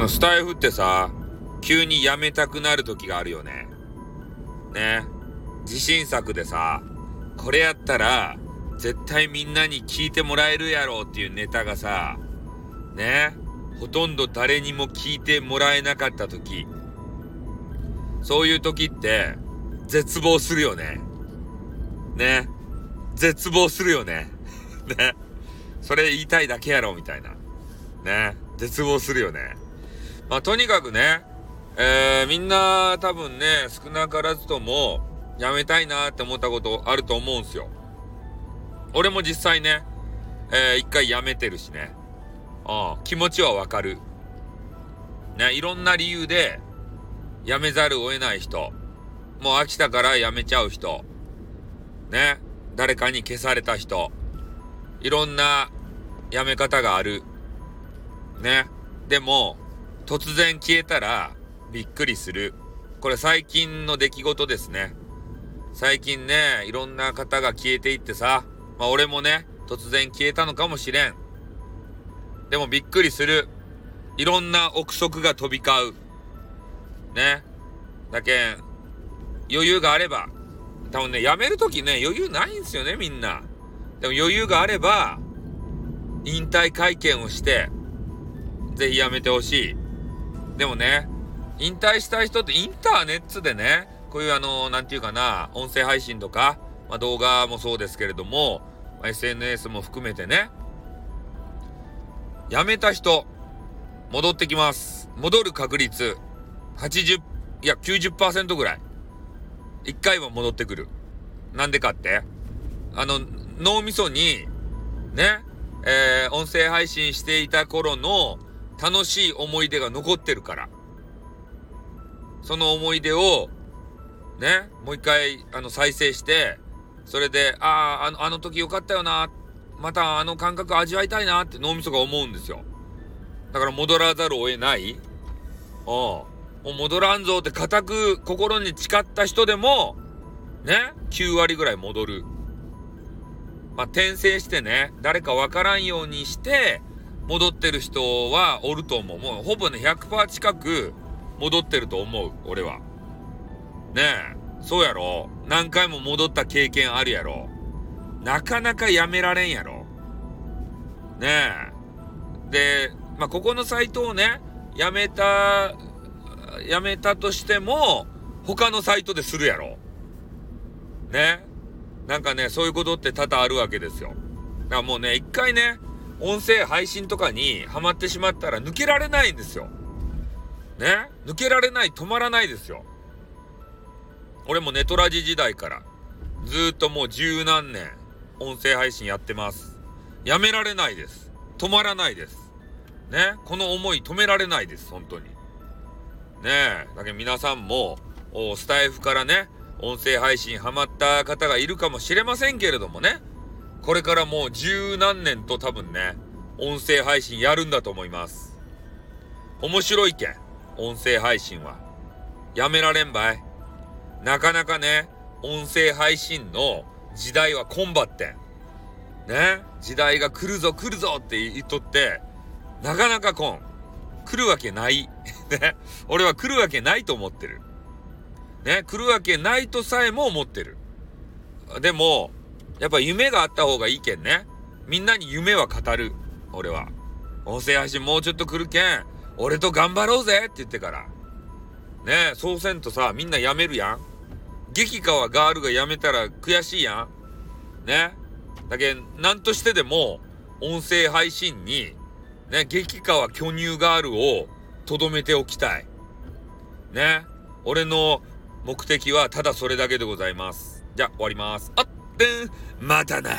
の、スタイフってさ、急にやめたくなる時があるよね。ね。自信作でさ、これやったら、絶対みんなに聞いてもらえるやろうっていうネタがさ、ね。ほとんど誰にも聞いてもらえなかった時、そういう時って、絶望するよね。ね。絶望するよね。ね。それ言いたいだけやろ、みたいな。ね。絶望するよね。まあ、とにかくね、えー、みんな多分ね、少なからずとも、やめたいなって思ったことあると思うんすよ。俺も実際ね、えー、一回やめてるしね。うん、気持ちはわかる。ね、いろんな理由で、やめざるを得ない人。もう飽きたからやめちゃう人。ね、誰かに消された人。いろんなやめ方がある。ね。でも、突然消えたらびっくりする。これ最近の出来事ですね。最近ね、いろんな方が消えていってさ、まあ俺もね、突然消えたのかもしれん。でもびっくりする。いろんな憶測が飛び交う。ね。だけん、余裕があれば、多分ね、辞めるときね、余裕ないんすよね、みんな。でも余裕があれば、引退会見をして、ぜひ辞めてほしい。でもね、引退したい人ってインターネットでね、こういうあの、なんていうかな、音声配信とか、まあ、動画もそうですけれども、まあ、SNS も含めてね、辞めた人、戻ってきます。戻る確率、80、いや、90%ぐらい。一回は戻ってくる。なんでかってあの、脳みそに、ね、えー、音声配信していた頃の楽しい思い出が残ってるから。その思い出を、ね、もう一回、あの、再生して、それで、ああ、あの、あの時よかったよな、またあの感覚味わいたいなって脳みそが思うんですよ。だから戻らざるを得ないうん。もう戻らんぞって固く心に誓った人でも、ね、9割ぐらい戻る。まあ、転生してね、誰かわからんようにして、戻ってる人はおると思う。もうほぼね、100%近く戻ってると思う。俺は。ねえ、そうやろ何回も戻った経験あるやろなかなかやめられんやろねえ。で、まあ、ここのサイトをね、やめた、やめたとしても、他のサイトでするやろねなんかね、そういうことって多々あるわけですよ。だからもうね、一回ね、音声配信とかにハマってしまったら抜けられないんですよ。ね？抜けられない、止まらないですよ。俺もネトラジ時代から、ずっともう十何年、音声配信やってます。やめられないです。止まらないです。ね？この思い止められないです、本当に。ね？え、だけど皆さんも、スタイフからね、音声配信ハマった方がいるかもしれませんけれどもね。これからもう十何年と多分ね、音声配信やるんだと思います。面白いけん、音声配信は。やめられんばい。なかなかね、音声配信の時代はコンバって。ね、時代が来るぞ来るぞって言っとって、なかなか来ん。来るわけない。ね。俺は来るわけないと思ってる。ね、来るわけないとさえも思ってる。でも、やっぱ夢があった方がいいけんね。みんなに夢は語る。俺は。音声配信もうちょっと来るけん、俺と頑張ろうぜって言ってから。ねえそうせんとさ、みんな辞めるやん。激川ガールが辞めたら悔しいやん。ねだけん、なんとしてでも、音声配信に、ね、激川巨乳ガールを留めておきたい。ね俺の目的はただそれだけでございます。じゃあ終わります。あっ、またな。